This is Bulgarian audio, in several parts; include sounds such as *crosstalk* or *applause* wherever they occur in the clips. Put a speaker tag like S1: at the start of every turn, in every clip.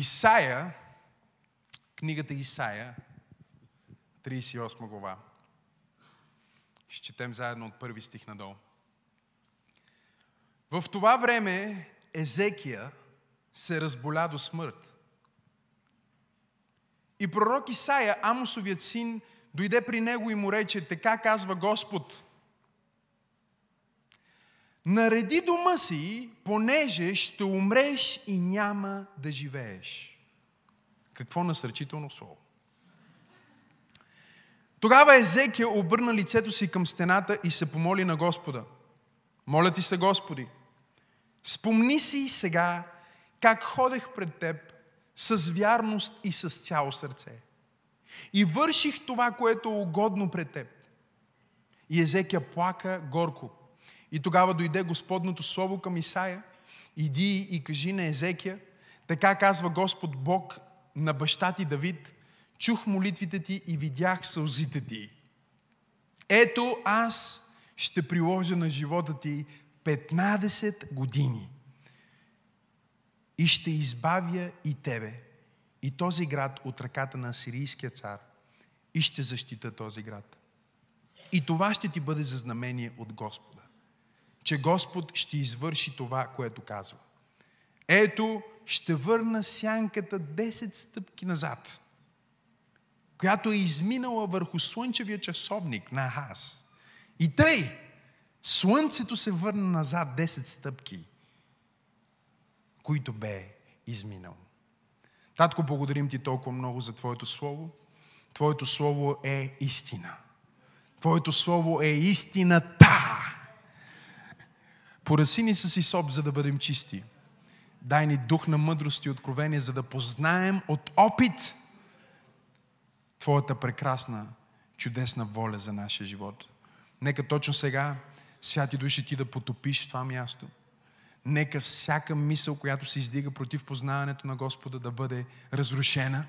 S1: Исаия, книгата Исаия, 38 глава. Ще четем заедно от първи стих надолу. В това време Езекия се разболя до смърт. И пророк Исаия, Амосовият син, дойде при него и му рече, така казва Господ. Нареди дома си, понеже ще умреш и няма да живееш. Какво насърчително слово. Тогава Езекия обърна лицето си към стената и се помоли на Господа. Моля ти се, Господи, спомни си сега как ходех пред Теб с вярност и с цяло сърце. И върших това, което е угодно пред Теб. И Езекия плака горко. И тогава дойде Господното Слово към Исаия. Иди и кажи на Езекия, така казва Господ Бог на баща ти Давид, чух молитвите ти и видях сълзите ти. Ето аз ще приложа на живота ти 15 години и ще избавя и тебе и този град от ръката на асирийския цар и ще защита този град. И това ще ти бъде за знамение от Господа, че Господ ще извърши това, което казва. Ето, ще върна сянката 10 стъпки назад, която е изминала върху слънчевия часовник на Хас. И тъй, слънцето се върна назад 10 стъпки, които бе изминало. Татко, благодарим ти толкова много за Твоето Слово. Твоето Слово е истина. Твоето Слово е истината. Пораси ни с Исоп, за да бъдем чисти. Дай ни дух на мъдрост и откровение, за да познаем от опит Твоята прекрасна, чудесна воля за нашия живот. Нека точно сега, святи души, ти да потопиш това място. Нека всяка мисъл, която се издига против познаването на Господа, да бъде разрушена.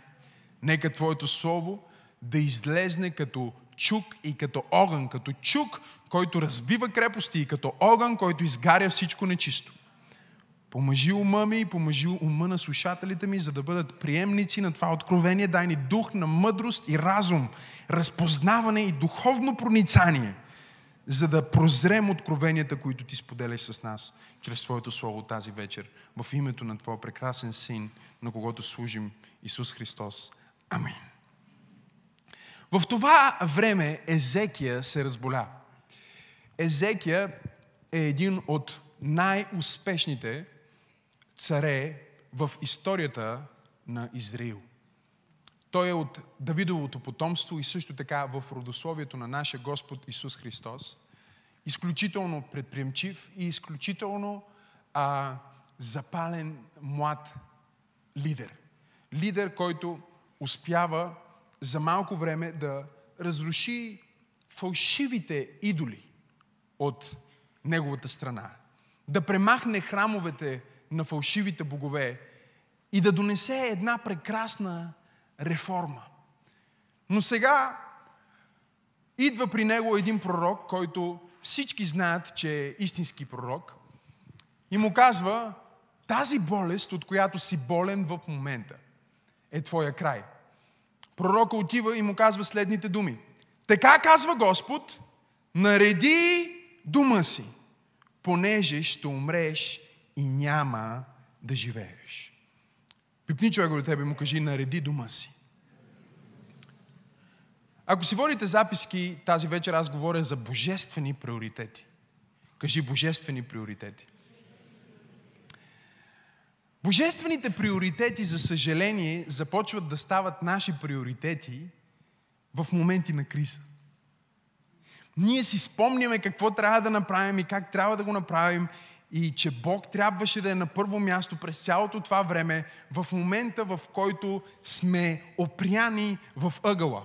S1: Нека Твоето Слово да излезне като чук и като огън, като чук, който разбива крепости и като огън, който изгаря всичко нечисто. Помажи ума ми и помажи ума на слушателите ми, за да бъдат приемници на това откровение. Дай ни дух на мъдрост и разум, разпознаване и духовно проницание, за да прозрем откровенията, които ти споделяш с нас, чрез Твоето Слово тази вечер, в името на Твоя прекрасен Син, на когото служим Исус Христос. Амин. В това време Езекия се разболя. Езекия е един от най-успешните царе в историята на Израил. Той е от Давидовото потомство и също така в родословието на нашия Господ Исус Христос. Изключително предприемчив и изключително а, запален млад лидер. Лидер, който успява за малко време да разруши фалшивите идоли от неговата страна. Да премахне храмовете на фалшивите богове и да донесе една прекрасна реформа. Но сега идва при него един пророк, който всички знаят, че е истински пророк и му казва, тази болест, от която си болен в момента, е твоя край. Пророка отива и му казва следните думи. Така казва Господ, нареди дума си, понеже ще умреш и няма да живееш. Пипни човек до тебе му кажи, нареди дома си. Ако си водите записки, тази вечер аз говоря за божествени приоритети. Кажи божествени приоритети. Божествените приоритети, за съжаление, започват да стават наши приоритети в моменти на криза. Ние си спомняме какво трябва да направим и как трябва да го направим и че Бог трябваше да е на първо място през цялото това време, в момента в който сме опряни в ъгъла.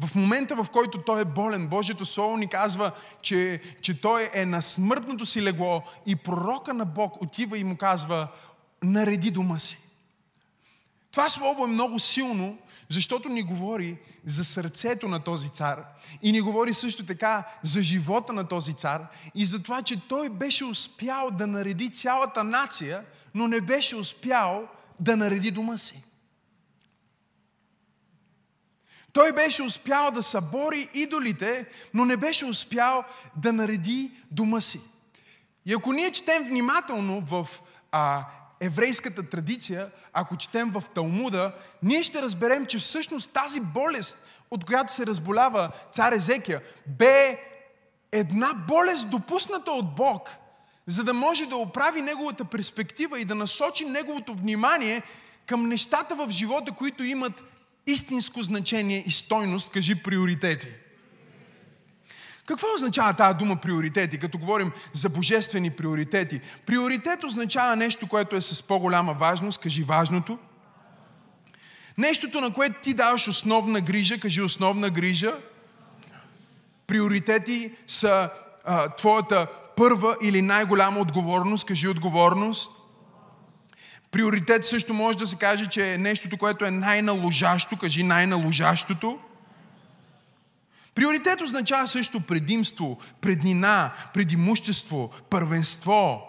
S1: В момента, в който той е болен, Божието Слово ни казва, че, че той е на смъртното си легло и пророка на Бог отива и му казва, нареди дома си. Това слово е много силно, защото ни говори за сърцето на този цар и ни говори също така за живота на този цар и за това, че той беше успял да нареди цялата нация, но не беше успял да нареди дома си. Той беше успял да събори идолите, но не беше успял да нареди дома си. И ако ние четем внимателно в а, еврейската традиция, ако четем в Талмуда, ние ще разберем, че всъщност тази болест, от която се разболява цар Езекия, бе една болест допусната от Бог, за да може да оправи неговата перспектива и да насочи неговото внимание към нещата в живота, които имат истинско значение и стойност, кажи приоритети. Какво означава тази дума приоритети, като говорим за божествени приоритети? Приоритет означава нещо, което е с по-голяма важност, кажи важното. Нещото, на което ти даваш основна грижа, кажи основна грижа. Приоритети са а, твоята първа или най-голяма отговорност, кажи отговорност. Приоритет също може да се каже, че е нещото, което е най-наложащо, кажи най-наложащото. Приоритет означава също предимство, преднина, предимущество, първенство.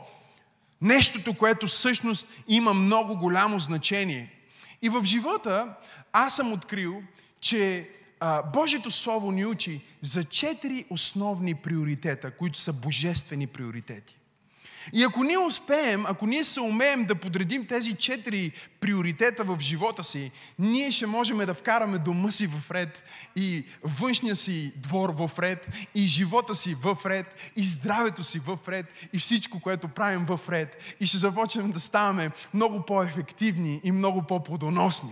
S1: Нещото, което всъщност има много голямо значение. И в живота аз съм открил, че а, Божието Слово ни учи за четири основни приоритета, които са божествени приоритети. И ако ние успеем, ако ние се умеем да подредим тези четири приоритета в живота си, ние ще можем да вкараме дома си в ред и външния си двор в ред и живота си в ред и здравето си в ред и всичко, което правим в ред. И ще започнем да ставаме много по-ефективни и много по-плодоносни.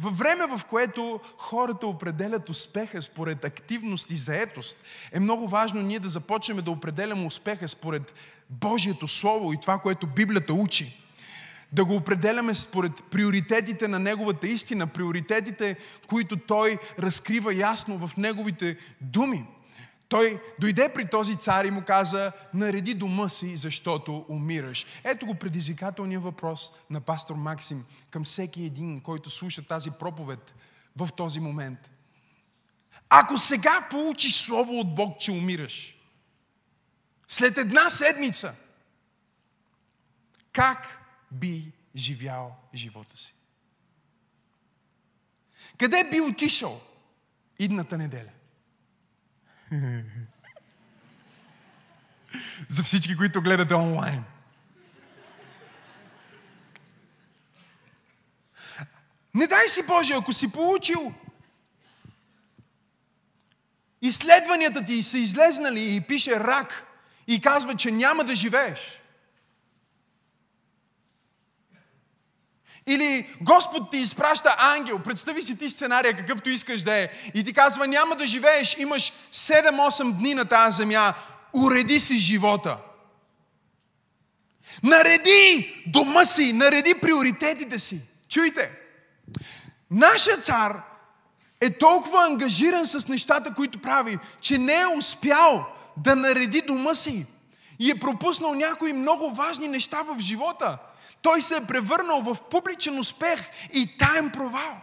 S1: Във време, в което хората определят успеха според активност и заетост, е много важно ние да започнем да определяме успеха според Божието Слово и това, което Библията учи. Да го определяме според приоритетите на Неговата истина, приоритетите, които Той разкрива ясно в Неговите думи. Той дойде при този цар и му каза, нареди дома си, защото умираш. Ето го предизвикателния въпрос на пастор Максим към всеки един, който слуша тази проповед в този момент. Ако сега получиш слово от Бог, че умираш, след една седмица, как би живял живота си? Къде би отишъл идната неделя? *laughs* За всички, които гледате онлайн. Не дай си Боже, ако си получил изследванията ти са излезнали и пише рак и казва, че няма да живееш. Или Господ ти изпраща ангел, представи си ти сценария какъвто искаш да е, и ти казва няма да живееш, имаш 7-8 дни на тази земя, уреди си живота. Нареди дома си, нареди приоритетите си. Чуйте, нашия цар е толкова ангажиран с нещата, които прави, че не е успял да нареди дома си. И е пропуснал някои много важни неща в живота. Той се е превърнал в публичен успех и таен провал.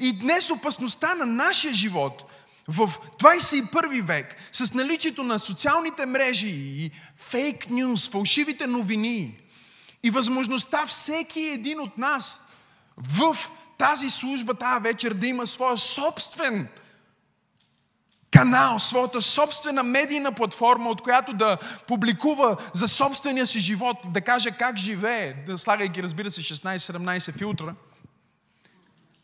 S1: И днес опасността на нашия живот в 21 век, с наличието на социалните мрежи и фейк нюз, фалшивите новини и възможността всеки един от нас в тази служба тази вечер да има своя собствен канал, своята собствена медийна платформа, от която да публикува за собствения си живот, да каже как живее, да слагайки, разбира се, 16-17 филтра.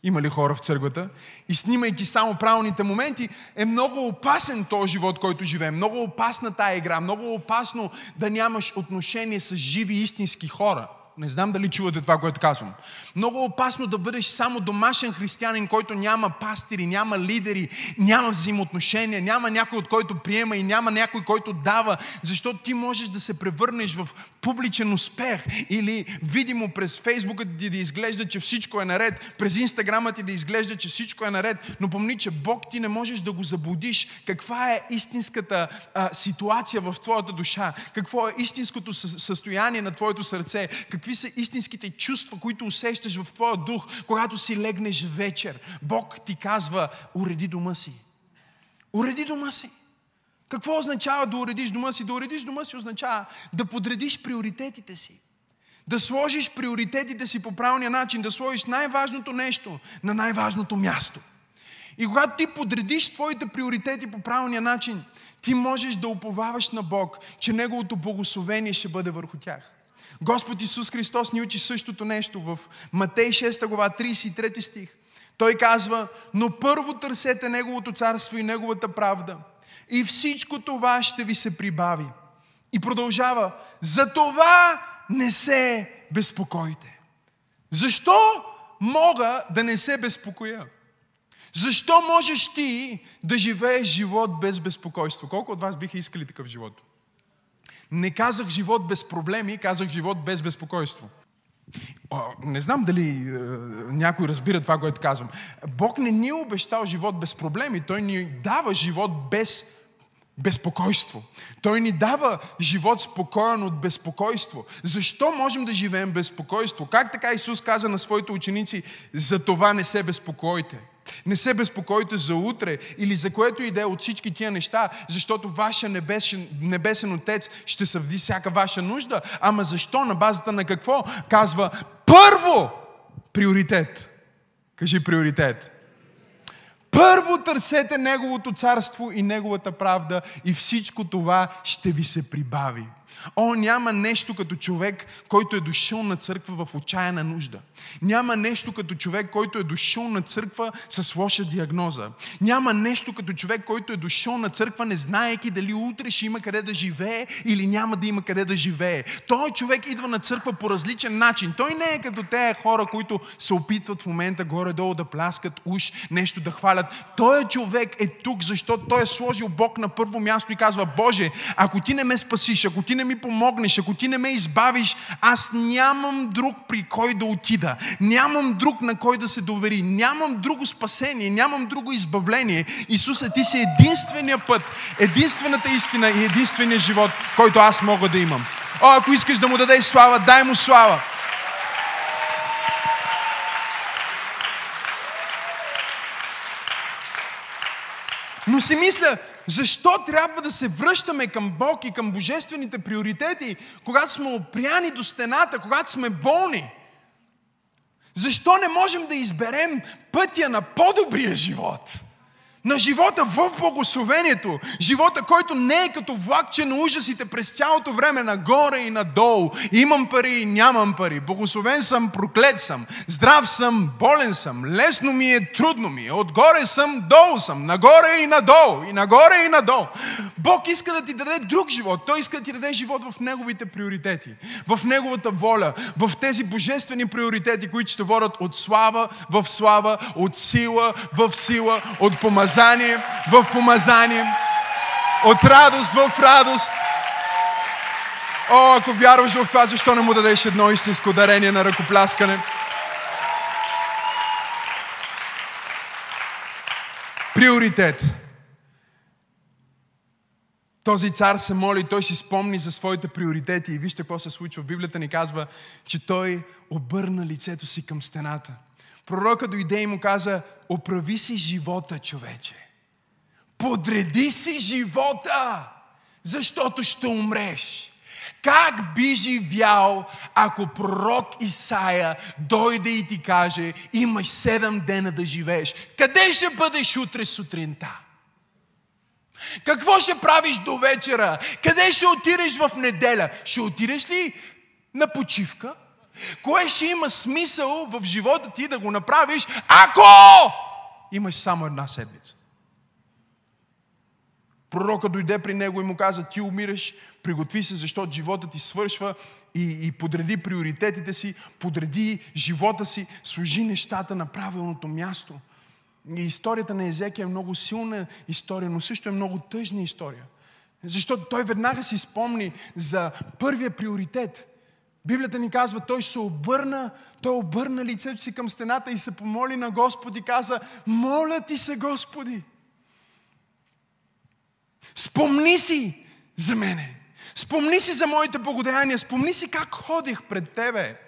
S1: Има ли хора в църквата? И снимайки само правилните моменти, е много опасен този живот, който живее. Много опасна тая игра. Много опасно да нямаш отношение с живи истински хора. Не знам дали чувате това, което казвам. Много опасно да бъдеш само домашен християнин, който няма пастири, няма лидери, няма взаимоотношения, няма някой, от който приема и няма някой, който дава, защото ти можеш да се превърнеш в публичен успех или видимо през Фейсбука ти да изглежда, че всичко е наред, през Инстаграма ти да изглежда, че всичко е наред, но помни, че Бог ти не можеш да го заблудиш. Каква е истинската а, ситуация в твоята душа? Какво е истинското състояние на твоето сърце? Какви са истинските чувства, които усещаш в твоя дух, когато си легнеш вечер? Бог ти казва, уреди дома си. Уреди дома си. Какво означава да уредиш дома си? Да уредиш дома си означава да подредиш приоритетите си. Да сложиш приоритетите си по правилния начин, да сложиш най-важното нещо на най-важното място. И когато ти подредиш твоите приоритети по правилния начин, ти можеш да уповаваш на Бог, че Неговото благословение ще бъде върху тях. Господ Исус Христос ни учи същото нещо в Матей 6 глава 33 стих. Той казва, но първо търсете Неговото царство и Неговата правда. И всичко това ще ви се прибави. И продължава, за това не се безпокойте. Защо мога да не се безпокоя? Защо можеш ти да живееш живот без безпокойство? Колко от вас биха искали такъв живот? Не казах живот без проблеми, казах живот без безпокойство. Не знам дали е, някой разбира това, което казвам. Бог не ни е обещал живот без проблеми, Той ни дава живот без безпокойство. Той ни дава живот спокоен от безпокойство. Защо можем да живеем безпокойство? Как така Исус каза на своите ученици, за това не се безпокойте? Не се безпокойте за утре или за което и да е от всички тия неща, защото вашия небесен, небесен Отец ще съвди всяка ваша нужда. Ама защо? На базата на какво? Казва, първо приоритет. Кажи приоритет. Първо търсете Неговото царство и Неговата правда и всичко това ще ви се прибави. О, няма нещо като човек, който е дошъл на църква в отчаяна нужда. Няма нещо като човек, който е дошъл на църква с лоша диагноза. Няма нещо като човек, който е дошъл на църква, не знаеки дали утре ще има къде да живее или няма да има къде да живее. Той човек идва на църква по различен начин. Той не е като тези хора, които се опитват в момента горе-долу да пляскат уж, нещо да хвалят. Той човек е тук, защото той е сложил Бог на първо място и казва, Боже, ако ти не ме спасиш, ако ти не ми помогнеш, ако ти не ме избавиш, аз нямам друг при кой да отида. Нямам друг на кой да се довери. Нямам друго спасение, нямам друго избавление. Исусе, ти си единствения път, единствената истина и единствения живот, който аз мога да имам. О, ако искаш да му дадеш слава, дай му слава. Но си мисля, защо трябва да се връщаме към Бог и към божествените приоритети, когато сме опряни до стената, когато сме болни? Защо не можем да изберем пътя на по-добрия живот? На живота в благословението. Живота, който не е като влакче на ужасите през цялото време, нагоре и надолу. Имам пари и нямам пари. Благословен съм, проклет съм. Здрав съм, болен съм. Лесно ми е, трудно ми е. Отгоре съм, долу съм. Нагоре и надолу. И нагоре и надолу. Бог иска да ти даде друг живот. Той иска да ти даде живот в Неговите приоритети. В Неговата воля. В тези божествени приоритети, които ще водят от слава в слава, от сила в сила, от помазание помазание в помазание, от радост в радост. О, ако вярваш в това, защо не му дадеш едно истинско дарение на ръкопляскане? Приоритет. Този цар се моли, той си спомни за своите приоритети и вижте какво се случва. Библията ни казва, че той обърна лицето си към стената. Пророка дойде и му каза, оправи си живота, човече. Подреди си живота, защото ще умреш. Как би живял, ако пророк Исаия дойде и ти каже, имаш седем дена да живееш? Къде ще бъдеш утре сутринта? Какво ще правиш до вечера? Къде ще отидеш в неделя? Ще отидеш ли на почивка? Кое ще има смисъл в живота ти да го направиш, ако имаш само една седмица? Пророка дойде при него и му каза, ти умираш, приготви се, защото живота ти свършва и, и подреди приоритетите си, подреди живота си, служи нещата на правилното място. И историята на Езекия е много силна история, но също е много тъжна история. Защото той веднага си спомни за първия приоритет. Библията ни казва, той се обърна, той обърна лицето си към стената и се помоли на Господи, каза, моля ти се, Господи, спомни си за мене. Спомни си за моите благодеяния, спомни си как ходих пред Тебе.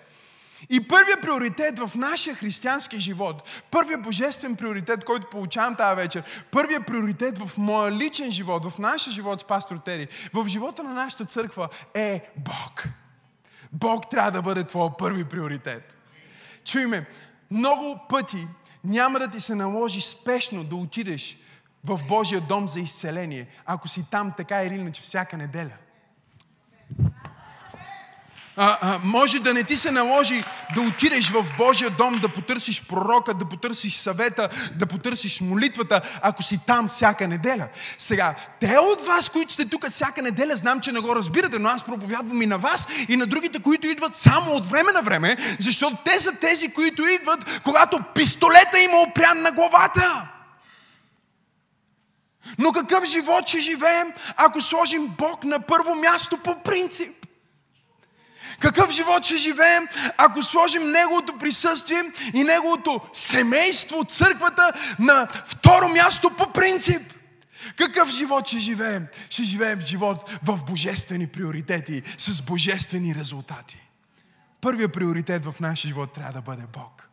S1: И първият приоритет в нашия християнски живот, първият божествен приоритет, който получавам тази вечер, първият приоритет в моя личен живот, в нашия живот с пастор Тери, в живота на нашата църква е Бог. Бог трябва да бъде твой първи приоритет. Чуй ме, много пъти няма да ти се наложи спешно да отидеш в Божия дом за изцеление, ако си там така или иначе всяка неделя а, а, може да не ти се наложи да отидеш в Божия дом, да потърсиш пророка, да потърсиш съвета, да потърсиш молитвата, ако си там всяка неделя. Сега, те от вас, които сте тук всяка неделя, знам, че не го разбирате, но аз проповядвам и на вас, и на другите, които идват само от време на време, защото те са тези, които идват, когато пистолета има опрян на главата. Но какъв живот ще живеем, ако сложим Бог на първо място по принцип? Какъв живот ще живеем, ако сложим Неговото присъствие и Неговото семейство, църквата на второ място по принцип? Какъв живот ще живеем? Ще живеем живот в божествени приоритети, с божествени резултати. Първият приоритет в нашия живот трябва да бъде Бог.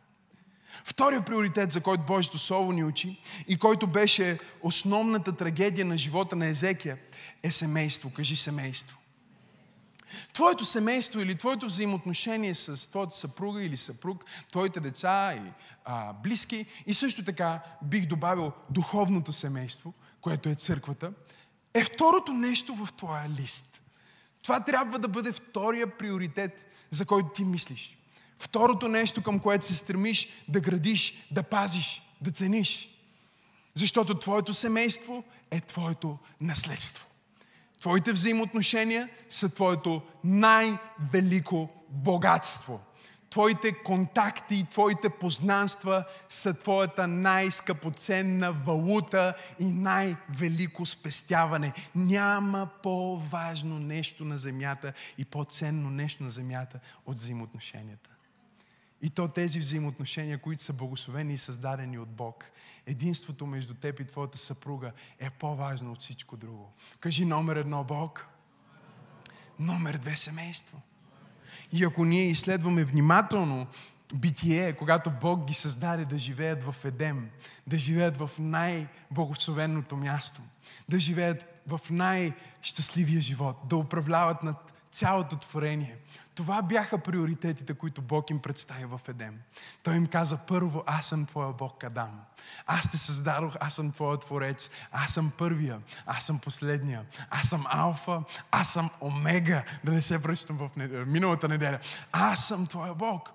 S1: Вторият приоритет, за който Божието Слово ни учи и който беше основната трагедия на живота на Езекия, е семейство. Кажи семейство. Твоето семейство или твоето взаимоотношение с твоята съпруга или съпруг, твоите деца и а, близки и също така бих добавил духовното семейство, което е църквата, е второто нещо в твоя лист. Това трябва да бъде втория приоритет, за който ти мислиш. Второто нещо, към което се стремиш да градиш, да пазиш, да цениш. Защото твоето семейство е твоето наследство. Твоите взаимоотношения са твоето най-велико богатство. Твоите контакти и твоите познанства са твоята най-скъпоценна валута и най-велико спестяване. Няма по-важно нещо на земята и по-ценно нещо на земята от взаимоотношенията. И то тези взаимоотношения, които са благословени и създадени от Бог. Единството между теб и твоята съпруга е по-важно от всичко друго. Кажи номер едно Бог, номер две семейство. И ако ние изследваме внимателно битие, когато Бог ги създаде да живеят в Едем, да живеят в най-благословеното място, да живеят в най-щастливия живот, да управляват над цялото творение, това бяха приоритетите, които Бог им представи в Едем. Той им каза, първо, аз съм твоя Бог Адам. Аз те създадох, аз съм твоя творец, аз съм първия, аз съм последния, аз съм алфа, аз съм омега, да не се връщам в неделя, миналата неделя. Аз съм твоя Бог.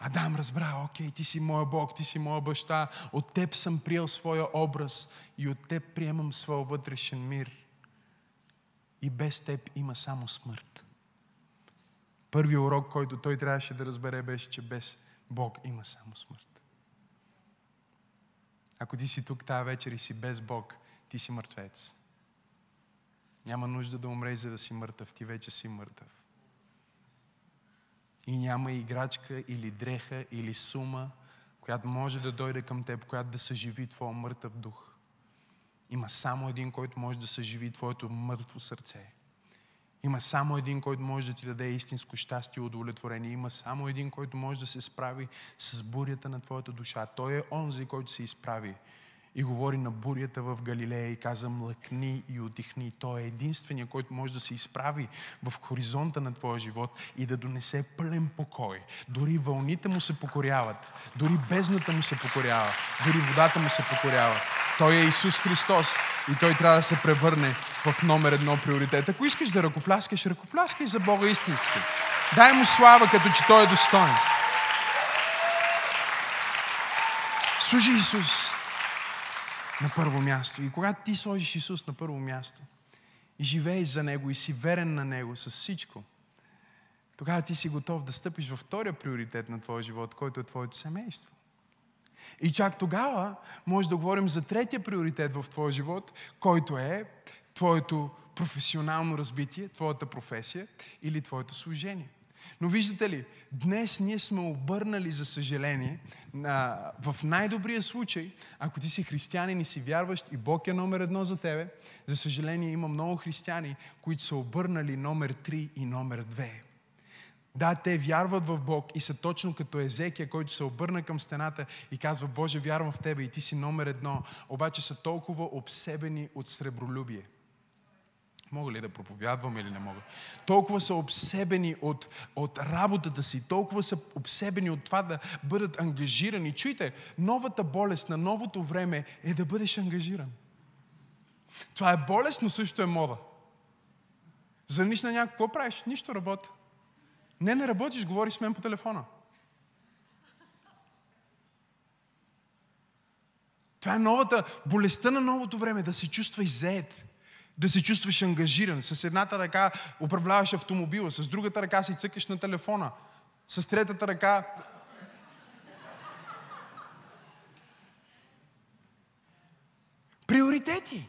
S1: Адам разбра, окей, ти си моя Бог, ти си моя баща, от теб съм приел своя образ и от теб приемам своя вътрешен мир. И без теб има само смърт. Първият урок, който той трябваше да разбере, беше, че без Бог има само смърт. Ако ти си тук тази вечер и си без Бог, ти си мъртвец. Няма нужда да умреш, за да си мъртъв. Ти вече си мъртъв. И няма играчка или дреха или сума, която може да дойде към теб, която да съживи твоя мъртъв дух. Има само един, който може да съживи твоето мъртво сърце. Има само един, който може да ти даде истинско щастие и удовлетворение. Има само един, който може да се справи с бурята на твоята душа. Той е онзи, който се изправи и говори на бурята в Галилея и каза млъкни и отихни. Той е единствения, който може да се изправи в хоризонта на твоя живот и да донесе пълен покой. Дори вълните му се покоряват, дори бездната му се покорява, дори водата му се покорява. Той е Исус Христос и Той трябва да се превърне в номер едно приоритет. Ако искаш да ръкопляскаш, ръкопляскай за Бога истински. Дай му слава, като че Той е достоен. Служи Исус на първо място. И когато ти сложиш Исус на първо място и живееш за Него и си верен на Него с всичко, тогава ти си готов да стъпиш във втория приоритет на твоя живот, който е твоето семейство. И чак тогава може да говорим за третия приоритет в твоя живот, който е твоето професионално разбитие, твоята професия или твоето служение. Но виждате ли, днес ние сме обърнали, за съжаление, на, в най-добрия случай, ако ти си християнин и си вярващ и Бог е номер едно за тебе, за съжаление има много християни, които са обърнали номер 3 и номер 2. Да, те вярват в Бог и са точно като Езекия, който се обърна към стената и казва, Боже, вярвам в Тебе и Ти си номер едно, обаче са толкова обсебени от сребролюбие, Мога ли да проповядвам или не мога? Толкова са обсебени от, от работата си, толкова са обсебени от това да бъдат ангажирани. Чуйте, новата болест на новото време е да бъдеш ангажиран. Това е болест, но също е мода. Звъниш на някой, какво правиш? Нищо работа. Не, не работиш, говори с мен по телефона. Това е новата, болестта на новото време, да се чувстваш заед, да се чувстваш ангажиран. С едната ръка управляваш автомобила, с другата ръка си цъкаш на телефона, с третата ръка Приоритети.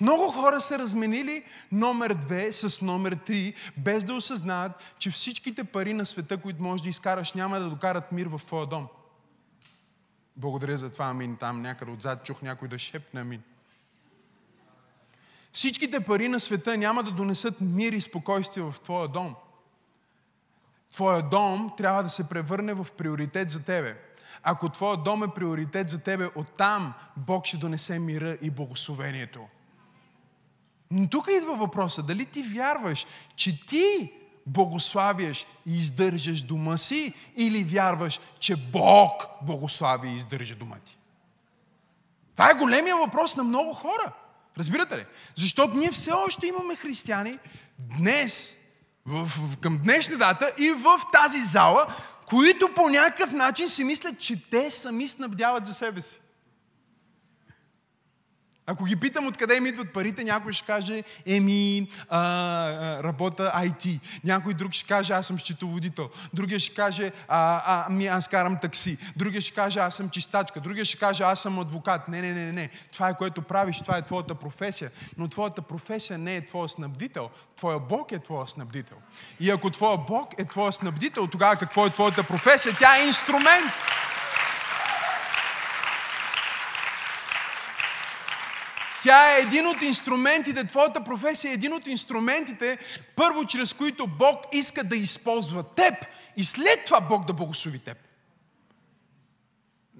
S1: Много хора са разменили номер 2 с номер 3, без да осъзнаят, че всичките пари на света, които можеш да изкараш, няма да докарат мир в твоя дом. Благодаря за това, амин. Там някъде отзад чух някой да шепне амин. Всичките пари на света няма да донесат мир и спокойствие в твоя дом. Твоя дом трябва да се превърне в приоритет за тебе. Ако твоя дом е приоритет за тебе, оттам Бог ще донесе мира и благословението. Но тук идва въпроса, дали ти вярваш, че ти благославяш и издържаш дома си или вярваш, че Бог благослави и издържа дома ти? Това е големия въпрос на много хора. Разбирате ли? Защото ние все още имаме християни днес, в, в, към днешна дата и в тази зала, които по някакъв начин си мислят, че те сами снабдяват за себе си. Ако ги питам откъде им идват парите, някой ще каже, еми, а, работа IT. Някой друг ще каже, аз съм счетоводител. Другия ще каже, а, а, ами аз карам такси. Другия ще каже, аз съм чистачка. Другия ще каже, аз съм адвокат. Не, не, не, не. Това е което правиш, това е твоята професия. Но твоята професия не е твоя снабдител. Твоя Бог е твоя снабдител. И ако твоя Бог е твоя снабдител, тогава какво е твоята професия? Тя е инструмент. Тя е един от инструментите, твоята професия е един от инструментите, първо, чрез които Бог иска да използва теб и след това Бог да благослови теб.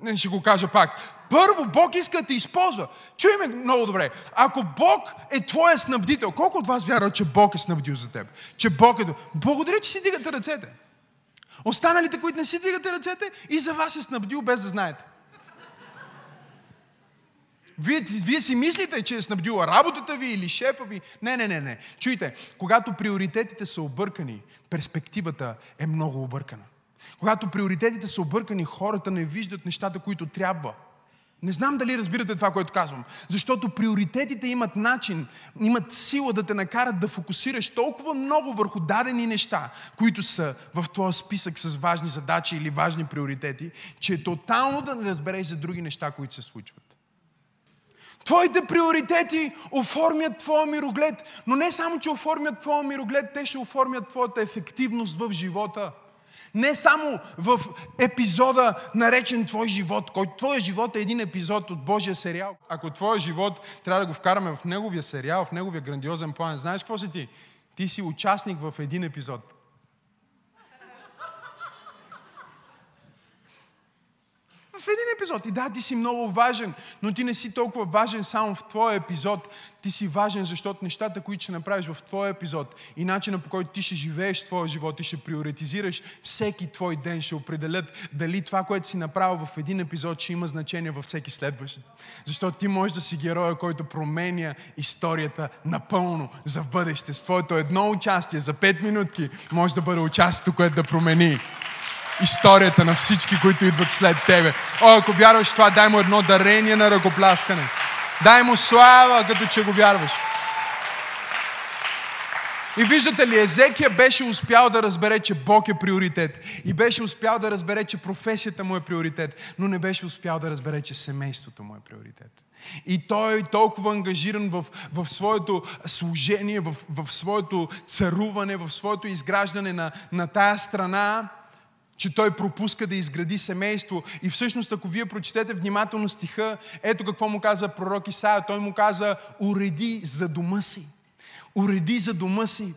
S1: Не ще го кажа пак. Първо, Бог иска да те използва. Чуй ме много добре. Ако Бог е твоя снабдител, колко от вас вярват, че Бог е снабдил за теб? Че Бог е... Благодаря, че си дигате ръцете. Останалите, които не си дигате ръцете, и за вас е снабдил без да знаете. Вие, вие си мислите, че е снабдила работата ви или шефа ви. Не, не, не, не. Чуйте, когато приоритетите са объркани, перспективата е много объркана. Когато приоритетите са объркани, хората не виждат нещата, които трябва. Не знам дали разбирате това, което казвам. Защото приоритетите имат начин, имат сила да те накарат да фокусираш толкова много върху дадени неща, които са в твоя списък с важни задачи или важни приоритети, че е тотално да не разбереш за други неща, които се случват. Твоите приоритети оформят твоя мироглед. Но не само, че оформят твоя мироглед, те ще оформят твоята ефективност в живота. Не само в епизода, наречен Твой живот, който Твоя живот е един епизод от Божия сериал. Ако Твоя живот трябва да го вкараме в неговия сериал, в неговия грандиозен план, знаеш какво си ти? Ти си участник в един епизод. В един епизод. И да, ти си много важен, но ти не си толкова важен само в твоя епизод. Ти си важен, защото нещата, които ще направиш в твоя епизод и начина по който ти ще живееш твоя живот и ще приоритизираш всеки твой ден, ще определят дали това, което си направил в един епизод, ще има значение във всеки следващ. Защото ти можеш да си героя, който променя историята напълно за бъдеще. С твоето едно участие за 5 минутки може да бъде участието, което да промени историята на всички, които идват след тебе. О, ако вярваш това, дай му едно дарение на ръкопляскане. Дай му слава, като че го вярваш. И виждате ли, Езекия беше успял да разбере, че Бог е приоритет. И беше успял да разбере, че професията му е приоритет. Но не беше успял да разбере, че семейството му е приоритет. И той е толкова ангажиран в, в своето служение, в, в своето царуване, в своето изграждане на, на тая страна, че той пропуска да изгради семейство. И всъщност, ако вие прочетете внимателно стиха, ето какво му каза пророк Исаия. Той му каза, уреди за дома си. Уреди за дома си.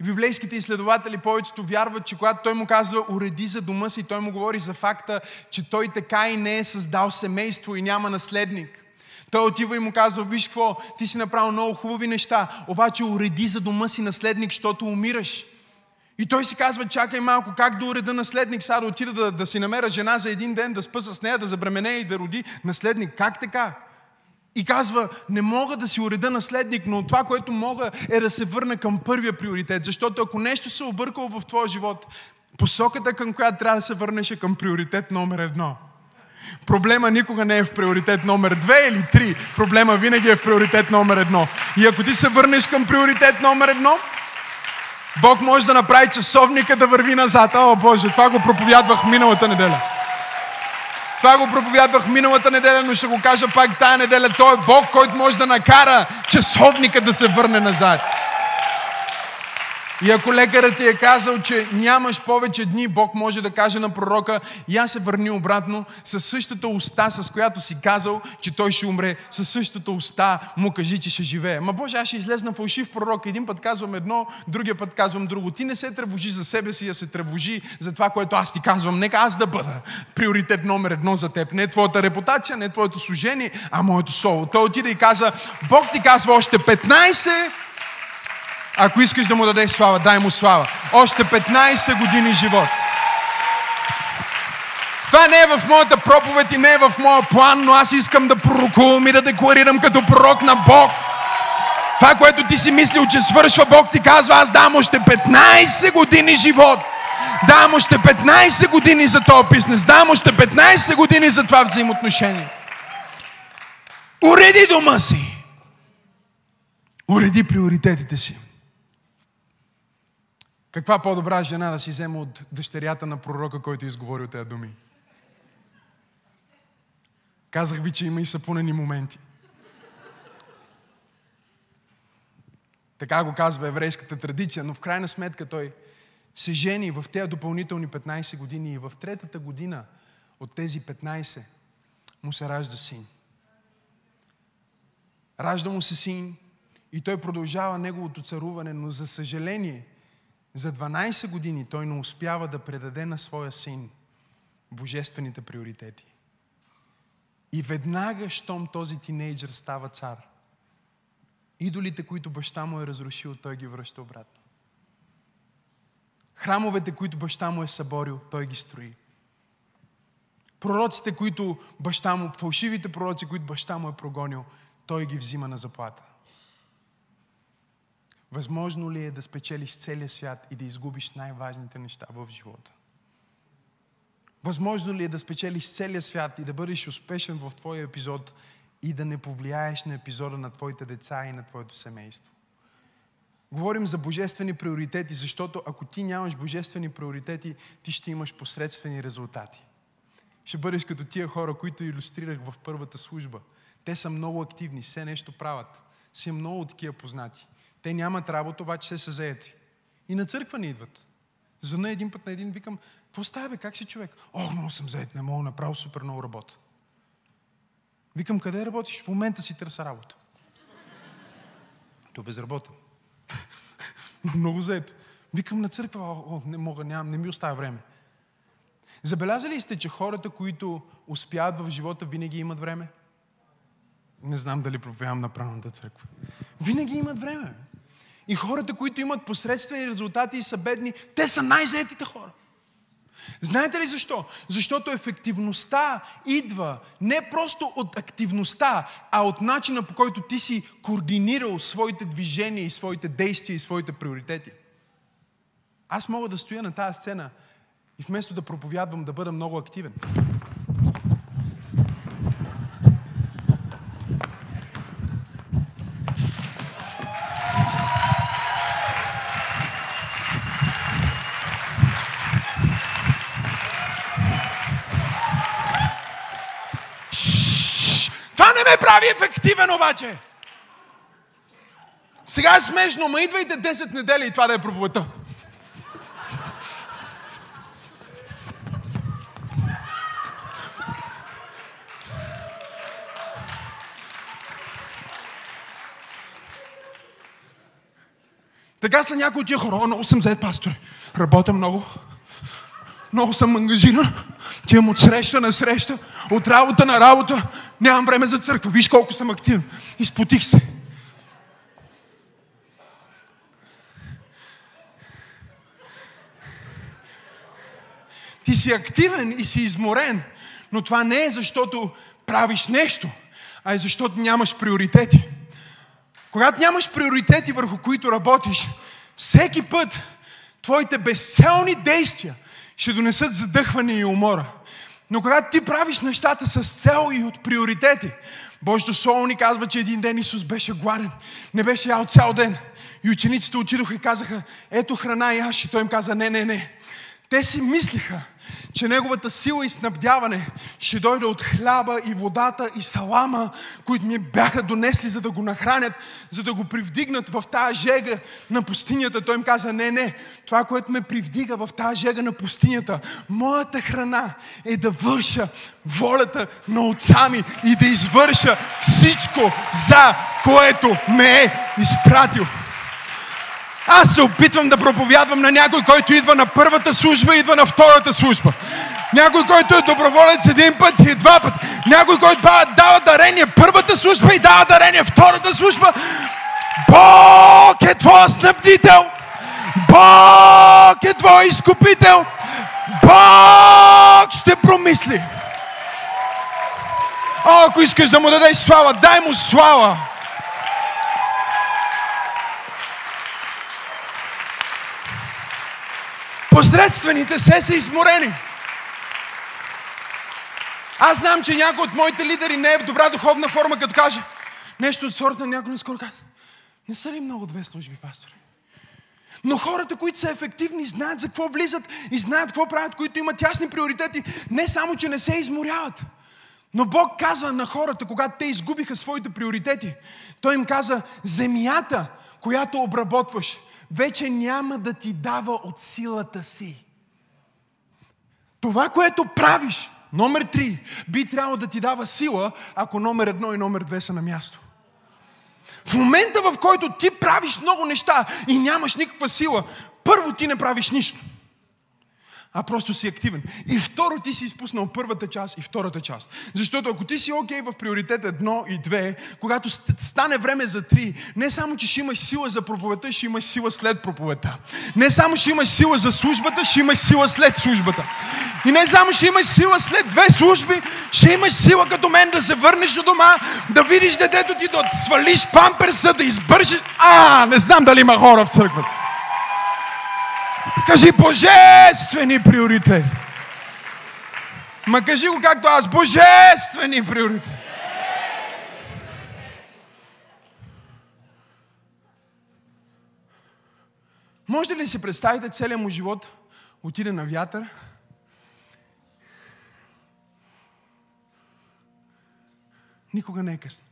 S1: И библейските изследователи повечето вярват, че когато той му казва уреди за дома си, той му говори за факта, че той така и не е създал семейство и няма наследник. Той отива и му казва, виж какво, ти си направил много хубави неща, обаче уреди за дома си наследник, защото умираш. И той си казва, чакай малко, как да уреда наследник, сега да отида да, да си намеря жена за един ден, да спа с нея, да забремене и да роди наследник. Как така? И казва, не мога да си уреда наследник, но това, което мога е да се върна към първия приоритет. Защото ако нещо се объркало в твоя живот, посоката към която трябва да се върнеш е към приоритет номер едно. Проблема никога не е в приоритет номер две или три. Проблема винаги е в приоритет номер едно. И ако ти се върнеш към приоритет номер едно, Бог може да направи часовника да върви назад. О, Боже, това го проповядвах миналата неделя. Това го проповядвах миналата неделя, но ще го кажа пак тая неделя. Той е Бог, който може да накара часовника да се върне назад. И ако лекарът ти е казал, че нямаш повече дни, Бог може да каже на пророка, я се върни обратно със същата уста, с която си казал, че той ще умре, със същата уста му кажи, че ще живее. Ма Боже, аз ще излезна фалшив пророк. Един път казвам едно, другия път казвам друго. Ти не се тревожи за себе си, а се тревожи за това, което аз ти казвам. Нека аз да бъда приоритет номер едно за теб. Не твоята репутация, не твоето служение, а моето соло. Той отиде и каза, Бог ти казва още 15 ако искаш да му дадеш слава, дай му слава. Още 15 години живот. Това не е в моята проповед и не е в моя план, но аз искам да пророкувам и да декларирам като пророк на Бог. Това, което ти си мислил, че свършва, Бог ти казва, аз дам още 15 години живот. Дам още 15 години за този бизнес. Дам още 15 години за това взаимоотношение. Уреди дома си. Уреди приоритетите си. Каква по-добра жена да си взема от дъщерята на пророка, който изговори от тези думи? Казах ви, че има и сапунени моменти. Така го казва еврейската традиция, но в крайна сметка той се жени в тези допълнителни 15 години и в третата година от тези 15 му се ражда син. Ражда му се син и той продължава неговото царуване, но за съжаление – за 12 години той не успява да предаде на своя син божествените приоритети. И веднага, щом този тинейджър става цар, идолите, които баща му е разрушил, той ги връща обратно. Храмовете, които баща му е съборил, той ги строи. Пророците, които баща му, фалшивите пророци, които баща му е прогонил, той ги взима на заплата. Възможно ли е да спечелиш целия свят и да изгубиш най-важните неща в живота? Възможно ли е да спечелиш целия свят и да бъдеш успешен в твоя епизод и да не повлияеш на епизода на твоите деца и на твоето семейство? Говорим за божествени приоритети, защото ако ти нямаш божествени приоритети, ти ще имаш посредствени резултати. Ще бъдеш като тия хора, които иллюстрирах в първата служба. Те са много активни, все нещо правят. Си много такива познати. Те нямат работа, обаче се са заети. И на църква не идват. Звъна един път на един, викам, какво става бе, как си човек? О, много съм заед, не мога, направо супер много работа. Викам, къде работиш? В момента си търса работа. То безработен. *laughs* много заед. Викам на църква, о, о, не мога, нямам, не ми оставя време. Забелязали сте, че хората, които успяват в живота, винаги имат време? Не знам дали проповядвам на правната църква. Винаги имат време. И хората, които имат посредствени резултати и са бедни, те са най-заетите хора. Знаете ли защо? Защото ефективността идва не просто от активността, а от начина по който ти си координирал своите движения и своите действия и своите приоритети. Аз мога да стоя на тази сцена и вместо да проповядвам, да бъда много активен. Ме прави ефективен обаче. Сега е смешно, ма идвайте 10 недели и това да е проповедта. Така са някои от тия хора. Много съм заед, пасторе. Работя много. Много съм ангажиран. Тивам от среща на среща, от работа на работа. Нямам време за църква. Виж колко съм активен. Изпотих се. Ти си активен и си изморен, но това не е защото правиш нещо, а е защото нямаш приоритети. Когато нямаш приоритети върху които работиш, всеки път твоите безцелни действия ще донесат задъхване и умора. Но когато ти правиш нещата с цел и от приоритети, Божието Слово ни казва, че един ден Исус беше гладен. Не беше ял цял ден. И учениците отидоха и казаха, ето храна и аз. И той им каза, не, не, не. Те си мислиха, че неговата сила и снабдяване ще дойде от хляба и водата и салама, които ми бяха донесли, за да го нахранят, за да го привдигнат в тази жега на пустинята. Той им каза, не, не, това, което ме привдига в тази жега на пустинята, моята храна е да върша волята на отца ми и да извърша всичко, за което ме е изпратил. Аз се опитвам да проповядвам на някой, който идва на първата служба, идва на втората служба. Някой, който е доброволец един път и два пъти. Някой, който дава дарение първата служба и дава дарение втората служба. Бог е твой снабдител. Бог е твой изкупител. Бог ще промисли. О, ако искаш да му дадеш слава, дай му слава. Посредствените се са изморени. Аз знам, че някой от моите лидери не е в добра духовна форма, като каже нещо от сорта на някой скоро каза. Не са ли много две служби, пастори? Но хората, които са ефективни, знаят за какво влизат и знаят какво правят, които имат ясни приоритети, не само, че не се изморяват. Но Бог каза на хората, когато те изгубиха своите приоритети, Той им каза, земята, която обработваш, вече няма да ти дава от силата си. Това, което правиш, номер три, би трябвало да ти дава сила, ако номер едно и номер две са на място. В момента, в който ти правиш много неща и нямаш никаква сила, първо ти не правиш нищо а просто си активен. И второ, ти си изпуснал първата част и втората част. Защото ако ти си окей okay в приоритет едно и две, когато стане време за три, не само, че ще имаш сила за проповедта, ще имаш сила след проповедта. Не само ще имаш сила за службата, ще имаш сила след службата. И не само ще имаш сила след две служби, ще имаш сила като мен да се върнеш до дома, да видиш детето ти, да свалиш памперса, да избършиш. А, не знам дали има хора в църквата. Кажи божествени приоритети. Ма кажи го както аз. Божествени приоритети. Може ли си представите целият му живот отиде на вятър? Никога не е късно.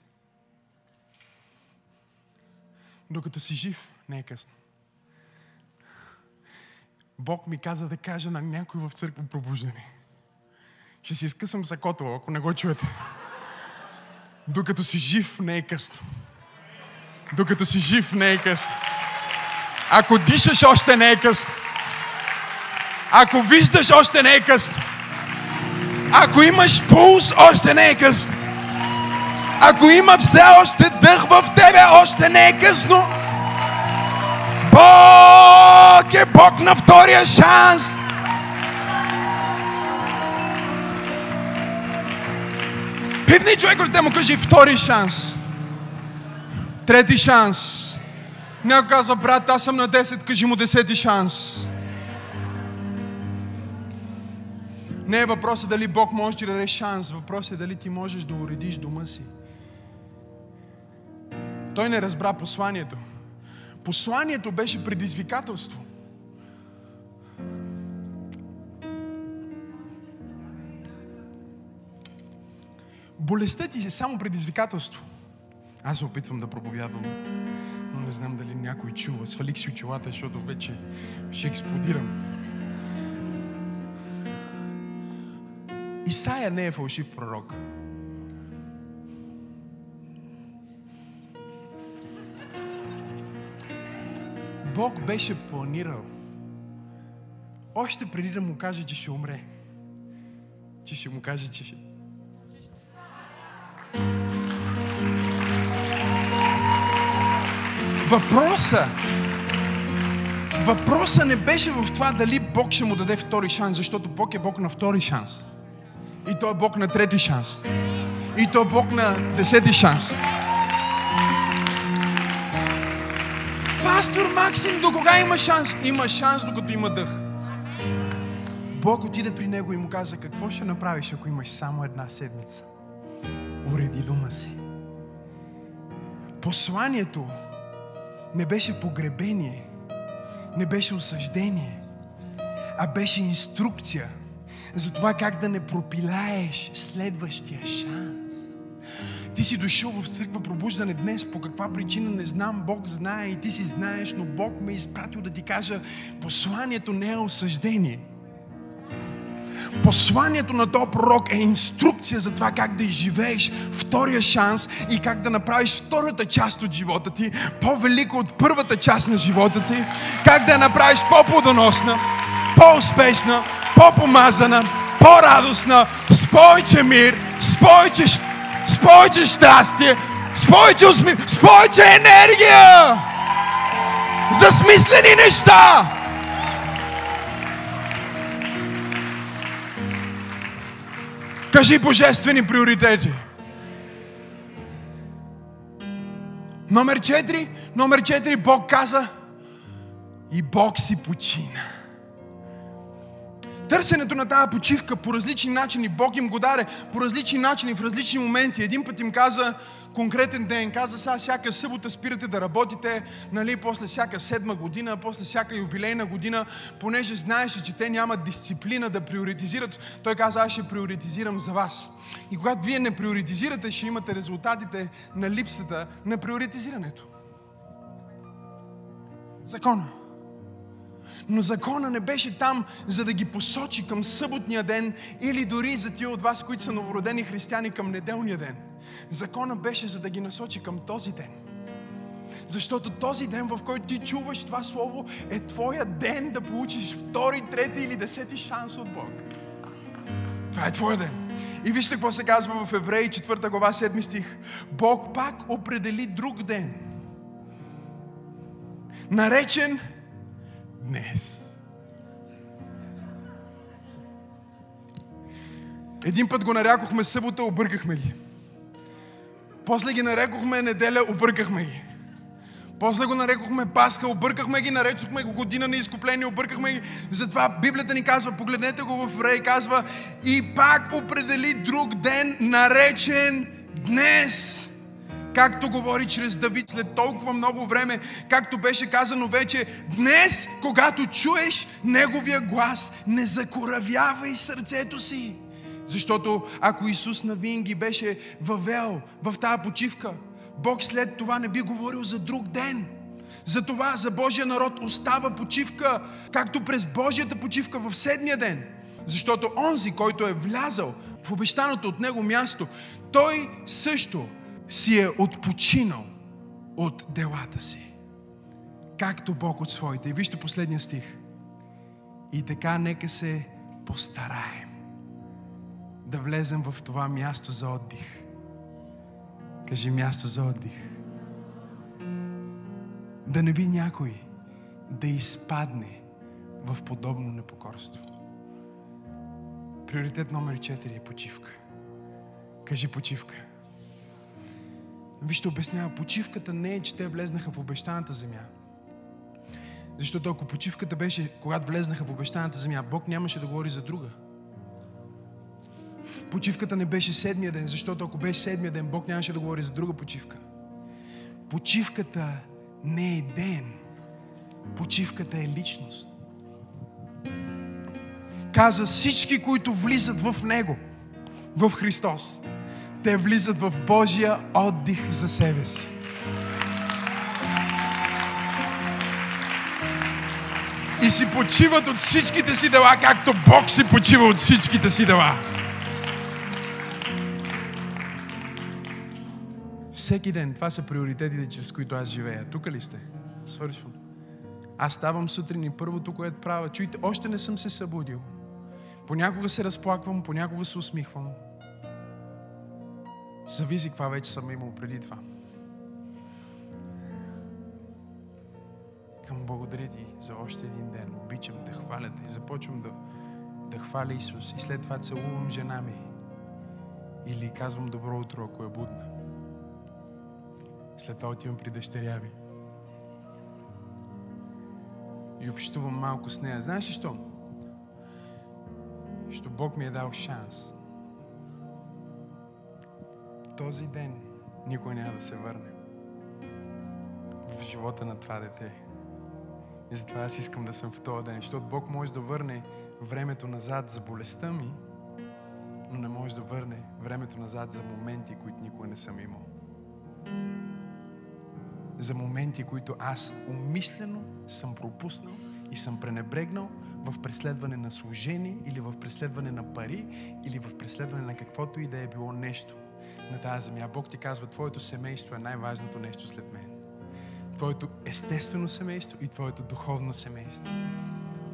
S1: Докато си жив, не е късно. Бог ми каза да кажа на някой в църква пробуждане. Ще си изкъсам сакото, ако не го чуете. Докато си жив, не е късно. Докато си жив, не е късно. Ако дишаш, още не е късно. Ако виждаш, още не е късно. Ако имаш пулс, още не е късно. Ако има все още дъх в тебе, още не е късно. Бог е Бог на втория шанс. Пипни човек, който му кажи втори шанс. Трети шанс. Някой казва, брат, аз съм на 10, кажи му десети шанс. Не е въпросът дали Бог може да даде шанс, въпросът е дали ти можеш да уредиш дома си. Той не разбра посланието. Посланието беше предизвикателство. Болестта ти е само предизвикателство. Аз се опитвам да проповядвам, но не знам дали някой чува. Свалих си очилата, защото вече ще експлодирам. Исаия не е фалшив пророк. Бог беше планирал още преди да му каже, че ще умре. Че ще му каже, че ще... Въпроса Въпроса не беше в това дали Бог ще му даде втори шанс, защото Бог е Бог на втори шанс. И Той е Бог на трети шанс. И Той е Бог на десети шанс. Пастор Максим, до кога има шанс? Има шанс, докато има дъх. Бог отиде при него и му каза, какво ще направиш, ако имаш само една седмица? Уреди дома си. Посланието не беше погребение, не беше осъждение, а беше инструкция за това как да не пропилаеш следващия шанс. Ти си дошъл в църква пробуждане днес, по каква причина не знам, Бог знае и ти си знаеш, но Бог ме е изпратил да ти кажа, посланието не е осъждение. Посланието на този пророк е инструкция за това как да изживееш втория шанс и как да направиш втората част от живота ти по-велика от първата част на живота ти, как да я направиш по-плодоносна, по-успешна, по-помазана, по-радостна, с повече мир, с повече, с повече щастие, с повече усмив, с повече енергия за смислени неща. Кажи божествени приоритети. Номер 4. Номер 4. Бог каза и Бог си почина. Търсенето на тази почивка по различни начини, Бог им го даде по различни начини, в различни моменти. Един път им каза конкретен ден, каза сега всяка събота спирате да работите, нали, после всяка седма година, после всяка юбилейна година, понеже знаеше, че те нямат дисциплина да приоритизират, той каза, аз ще приоритизирам за вас. И когато вие не приоритизирате, ще имате резултатите на липсата на приоритизирането. Закона. Но закона не беше там, за да ги посочи към съботния ден или дори за тия от вас, които са новородени християни към неделния ден. Закона беше за да ги насочи към този ден. Защото този ден, в който ти чуваш това слово, е твоя ден да получиш втори, трети или десети шанс от Бог. Това е твоя ден. И вижте какво се казва в Евреи 4 глава 7 стих. Бог пак определи друг ден. Наречен днес. Един път го нарякохме събота, объркахме ги. После ги нарекохме неделя, объркахме ги. После го нарекохме Пасха, объркахме ги, наречохме го година на изкупление, объркахме ги. Затова Библията ни казва, погледнете го в Рей, казва и пак определи друг ден, наречен днес както говори чрез Давид след толкова много време, както беше казано вече, днес, когато чуеш Неговия глас, не закоравявай сърцето си. Защото ако Исус навинаги беше въвел в тази почивка, Бог след това не би говорил за друг ден. Затова за Божия народ остава почивка, както през Божията почивка в седмия ден. Защото онзи, който е влязал в обещаното от него място, той също си е отпочинал от делата си. Както Бог от своите. И вижте последния стих. И така нека се постараем да влезем в това място за отдих. Кажи място за отдих. Да не би някой да изпадне в подобно непокорство. Приоритет номер 4 е почивка. Кажи почивка. Вижте, обяснява, почивката не е, че те влезнаха в обещаната земя. Защото ако почивката беше, когато влезнаха в обещаната земя, Бог нямаше да говори за друга. Почивката не беше седмия ден, защото ако беше седмия ден, Бог нямаше да говори за друга почивка. Почивката не е ден. Почивката е личност. Каза всички, които влизат в Него, в Христос, те влизат в Божия отдих за себе си. И си почиват от всичките си дела, както Бог си почива от всичките си дела. Всеки ден, това са приоритетите, чрез които аз живея. Тук ли сте? Свършвам. Аз ставам сутрин и първото, което правя, чуйте, още не съм се събудил. Понякога се разплаквам, понякога се усмихвам. Зависи каква вече съм имал преди това. Към благодаря ти за още един ден. Обичам да хваля те. Започвам да, да хваля Исус. И след това целувам жена ми. Или казвам добро утро, ако е будна. След това отивам при дъщеря ми. И общувам малко с нея. Знаеш ли що? Що Бог ми е дал шанс. Този ден никой няма да се върне в живота на това дете. И затова аз искам да съм в този ден, защото Бог може да върне времето назад за болестта ми, но не може да върне времето назад за моменти, които никога не съм имал. За моменти, които аз умишлено съм пропуснал и съм пренебрегнал в преследване на служение или в преследване на пари или в преследване на каквото и да е било нещо на тази земя. Бог ти казва, твоето семейство е най-важното нещо след мен. Твоето естествено семейство и твоето духовно семейство.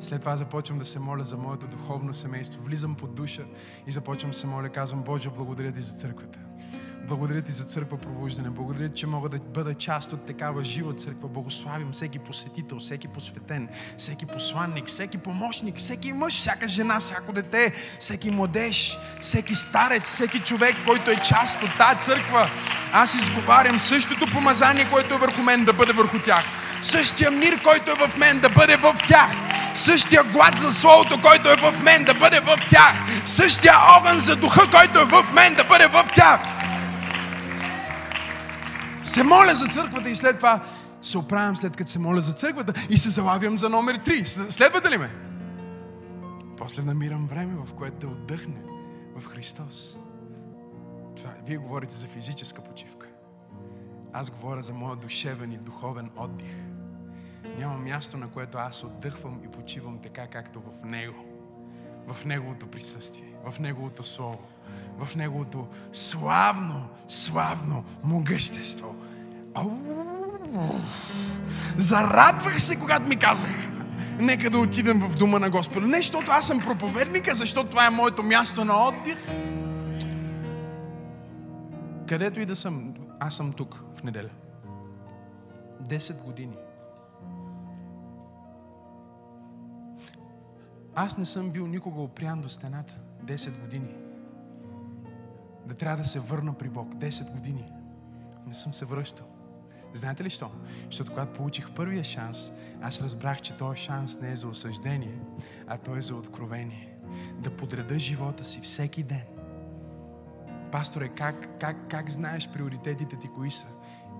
S1: След това започвам да се моля за моето духовно семейство. Влизам под душа и започвам да се моля. Казвам, Боже, благодаря ти за църквата. Благодаря ти за църква пробуждане. Благодаря ти, че мога да бъда част от такава жива църква. Благославим всеки посетител, всеки посветен, всеки посланник, всеки помощник, всеки мъж, всяка жена, всяко дете, всеки младеж, всеки старец, всеки човек, който е част от тази църква. Аз изговарям същото помазание, което е върху мен, да бъде върху тях. Същия мир, който е в мен, да бъде в тях. Същия глад за Словото, който е в мен, да бъде в тях. Същия огън за духа, който е в мен, да бъде в тях се моля за църквата и след това се оправям след като се моля за църквата и се залавям за номер 3. Следвате ли ме? После намирам време, в което да отдъхне в Христос. Това, вие говорите за физическа почивка. Аз говоря за моя душевен и духовен отдих. Няма място, на което аз отдъхвам и почивам така, както в Него. В Неговото присъствие, в Неговото Слово в Неговото славно, славно могъщество. Зарадвах се, когато ми казах, нека да отидем в дома на Господа. Не, защото аз съм проповедника, защото това е моето място на отдих. Където и да съм, аз съм тук в неделя. Десет години. Аз не съм бил никога опрян до стената. Десет години да трябва да се върна при Бог. 10 години. Не съм се връщал. Знаете ли що? Защото когато получих първия шанс, аз разбрах, че този шанс не е за осъждение, а той е за откровение. Да подреда живота си всеки ден. Пасторе, как, как, как знаеш приоритетите ти кои са?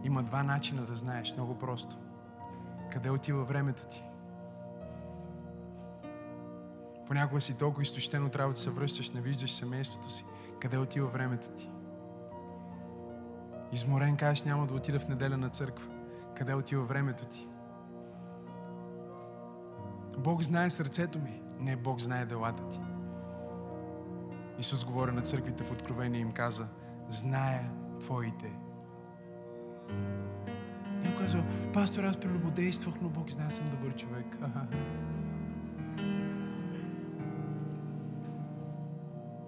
S1: Има два начина да знаеш, много просто. Къде отива времето ти? Понякога си толкова изтощен от работа, се връщаш, не виждаш семейството си. Къде отива времето ти? Изморен кажеш, няма да отида в неделя на църква. Къде отива времето ти? Бог знае сърцето ми. Не, Бог знае делата ти. Исус говори на църквите в Откровение и им каза, зная твоите. Не казва, пастор, аз прелюбодействах, но Бог знае, съм добър човек. *laughs*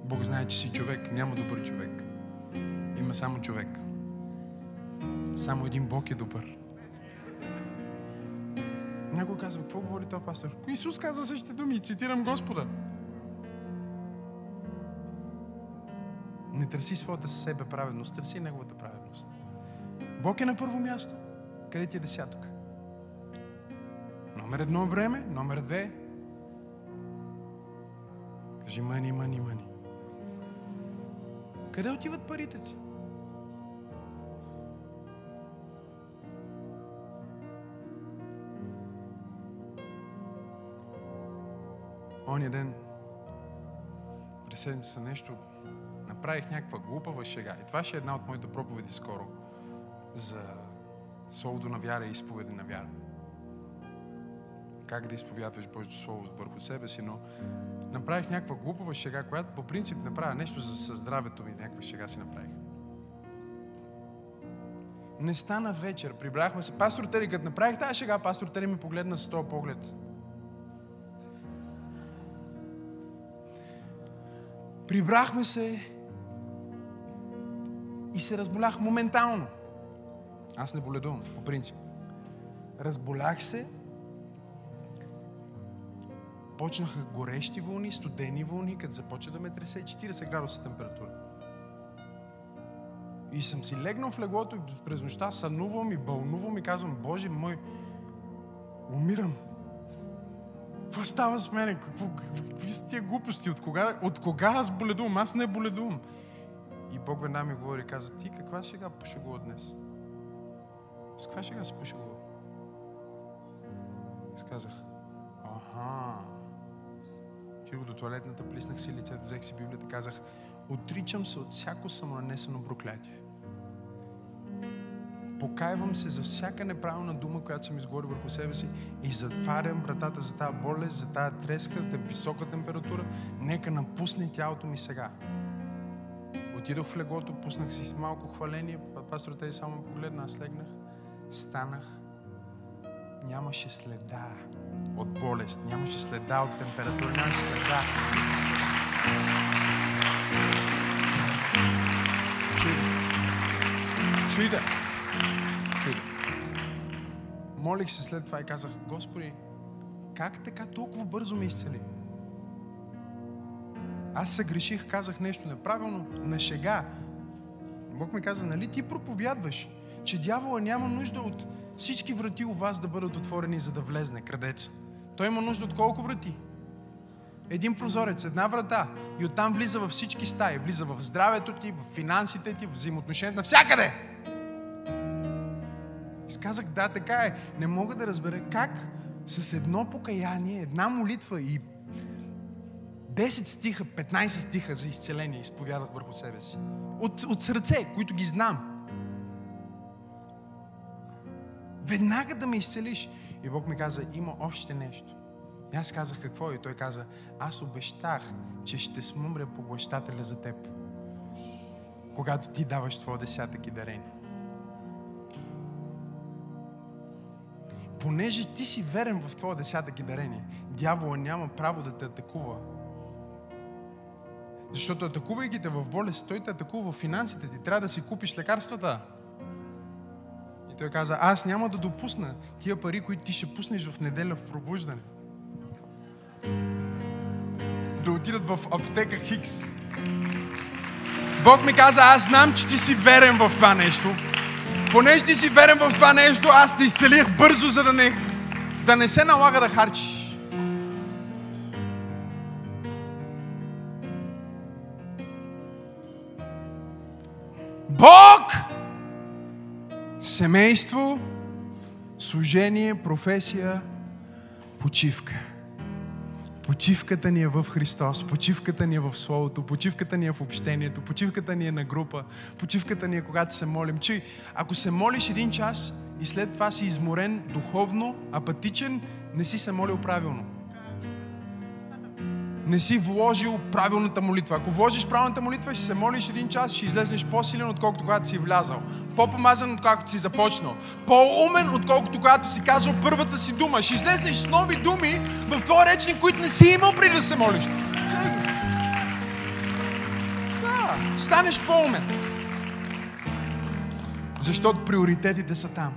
S1: Бог знае, че си човек, няма добър човек. Има само човек. Само един Бог е добър. Някой казва, какво говори този пастор? Исус каза същите думи, цитирам Господа. Не търси своята себе праведност, търси Неговата праведност. Бог е на първо място. Къде ти е десятък? Номер едно време, номер две. Кажи мани, мани, мани. Къде отиват парите ти? Оня ден, през седмица нещо, направих някаква глупава шега. И това ще е една от моите проповеди скоро за Словото на вяра и изповеди на вяра. Как да изповядваш Божието Слово върху себе си, но направих някаква глупава шега, която по принцип направя нещо за здравето ми, някаква шега си направих. Не стана вечер, прибрахме се. Пастор Тери, като направих тази шега, пастор Тери ми погледна с този поглед. Прибрахме се и се разболях моментално. Аз не боледувам, по принцип. Разболях се почнаха горещи вълни, студени вълни, като започва да ме тресе 40 градуса температура. И съм си легнал в леглото и през нощта сънувам и бълнувам и казвам, Боже мой, умирам. Какво става с мене? Какво, какви са тия глупости? От кога, от кога аз боледувам? Аз не боледувам. И Бог веднага ми говори и каза, ти каква шега пошегува днес? С каква шега се пошегува? И казах, аха. Отидох до туалетната, плиснах си лицето, взех си Библията, казах, отричам се от всяко самонанесено проклятие. Покайвам се за всяка неправилна дума, която съм изговорил върху себе си и затварям вратата за тази болест, за тази треска, за висока температура. Нека напусне тялото ми сега. Отидох в леглото, пуснах си с малко хваление, пастор тези само погледна, аз легнах, станах. Нямаше следа от болест, нямаше следа от температура, нямаше следа. Чуйте. Чуйте. Молих се след това и казах, Господи, как така толкова бързо ме изцели? Аз се греших, казах нещо неправилно, на шега. Бог ми каза, нали ти проповядваш, че дявола няма нужда от всички врати у вас да бъдат отворени, за да влезне крадеца. Той има нужда от колко врати? Един прозорец, една врата. И оттам влиза във всички стаи. Влиза в здравето ти, в финансите ти, в взаимоотношенията, навсякъде. И казах, да, така е. Не мога да разбера как с едно покаяние, една молитва и 10 стиха, 15 стиха за изцеление изповядах върху себе си. От, от сърце, които ги знам. Веднага да ме изцелиш. И Бог ми каза, има още нещо. И аз казах какво и той каза, аз обещах, че ще смумря поглъщателя за теб. Когато ти даваш твоя десятък и дарение. Понеже ти си верен в твоя десятък и дарение, дявола няма право да те атакува. Защото атакувайки те в болест, той те атакува в финансите ти. Трябва да си купиш лекарствата. И той каза, аз няма да допусна тия пари, които ти ще пуснеш в неделя в пробуждане. Да отидат в аптека Хикс. Бог ми каза, аз знам, че ти си верен в това нещо. Понеже ти си верен в това нещо, аз те изцелих бързо, за да не, да не се налага да харчиш. Бог, семейство, служение, професия, почивка. Почивката ни е в Христос, почивката ни е в Словото, почивката ни е в общението, почивката ни е на група, почивката ни е когато се молим. Чуй, ако се молиш един час и след това си изморен духовно, апатичен, не си се молил правилно. Не си вложил правилната молитва. Ако вложиш правилната молитва ще се молиш един час, ще излезнеш по-силен, отколкото когато си влязал. По-помазан, отколкото си започнал. По-умен, отколкото когато си казал първата си дума. Ще излезнеш с нови думи в твоя речник, които не си имал преди да се молиш. Да, станеш по-умен. Защото приоритетите са там.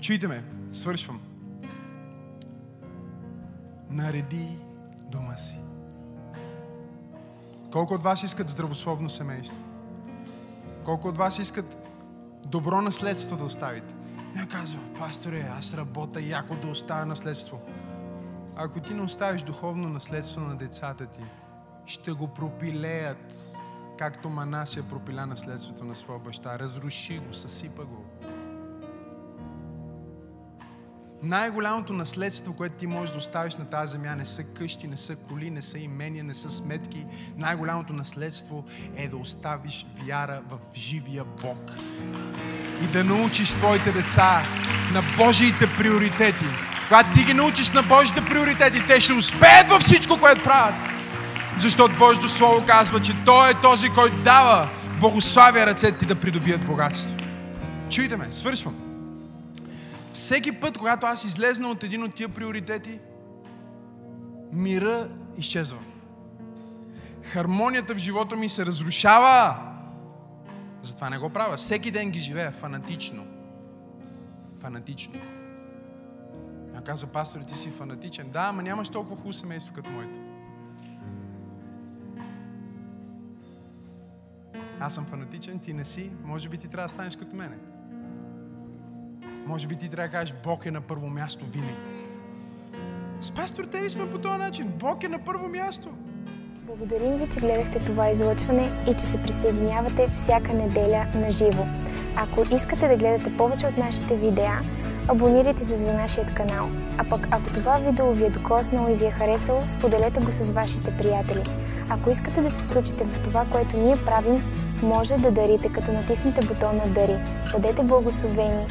S1: Чуйте ме, свършвам. Нареди дома си. Колко от вас искат здравословно семейство? Колко от вас искат добро наследство да оставите? Не казва, пасторе, аз работя яко да оставя наследство. Ако ти не оставиш духовно наследство на децата ти, ще го пропилеят, както Манасия пропиля наследството на своя баща. Разруши го, съсипа го. Най-голямото наследство, което ти можеш да оставиш на тази земя, не са къщи, не са коли, не са имения, не са сметки. Най-голямото наследство е да оставиш вяра в живия Бог. И да научиш твоите деца на Божиите приоритети. Когато ти ги научиш на Божиите приоритети, те ще успеят във всичко, което правят. Защото Божието Слово казва, че Той е този, който дава благославя ръцете ти да придобият богатство. Чуйте ме, свършвам. Всеки път, когато аз излезна от един от тия приоритети, мира изчезва. Хармонията в живота ми се разрушава. Затова не го правя. Всеки ден ги живея фанатично. Фанатично. А каза, пастор, ти си фанатичен. Да, ама нямаш толкова хубаво семейство като моето. Аз съм фанатичен, ти не си. Може би ти трябва да станеш като мене. Може би ти трябва да кажеш, Бог е на първо място винаги. С пастор Тери сме по този начин. Бог е на първо място.
S2: Благодарим ви, че гледахте това излъчване и че се присъединявате всяка неделя на живо. Ако искате да гледате повече от нашите видеа, абонирайте се за нашия канал. А пък ако това видео ви е докоснало и ви е харесало, споделете го с вашите приятели. Ако искате да се включите в това, което ние правим, може да дарите, като натиснете бутона Дари. Бъдете благословени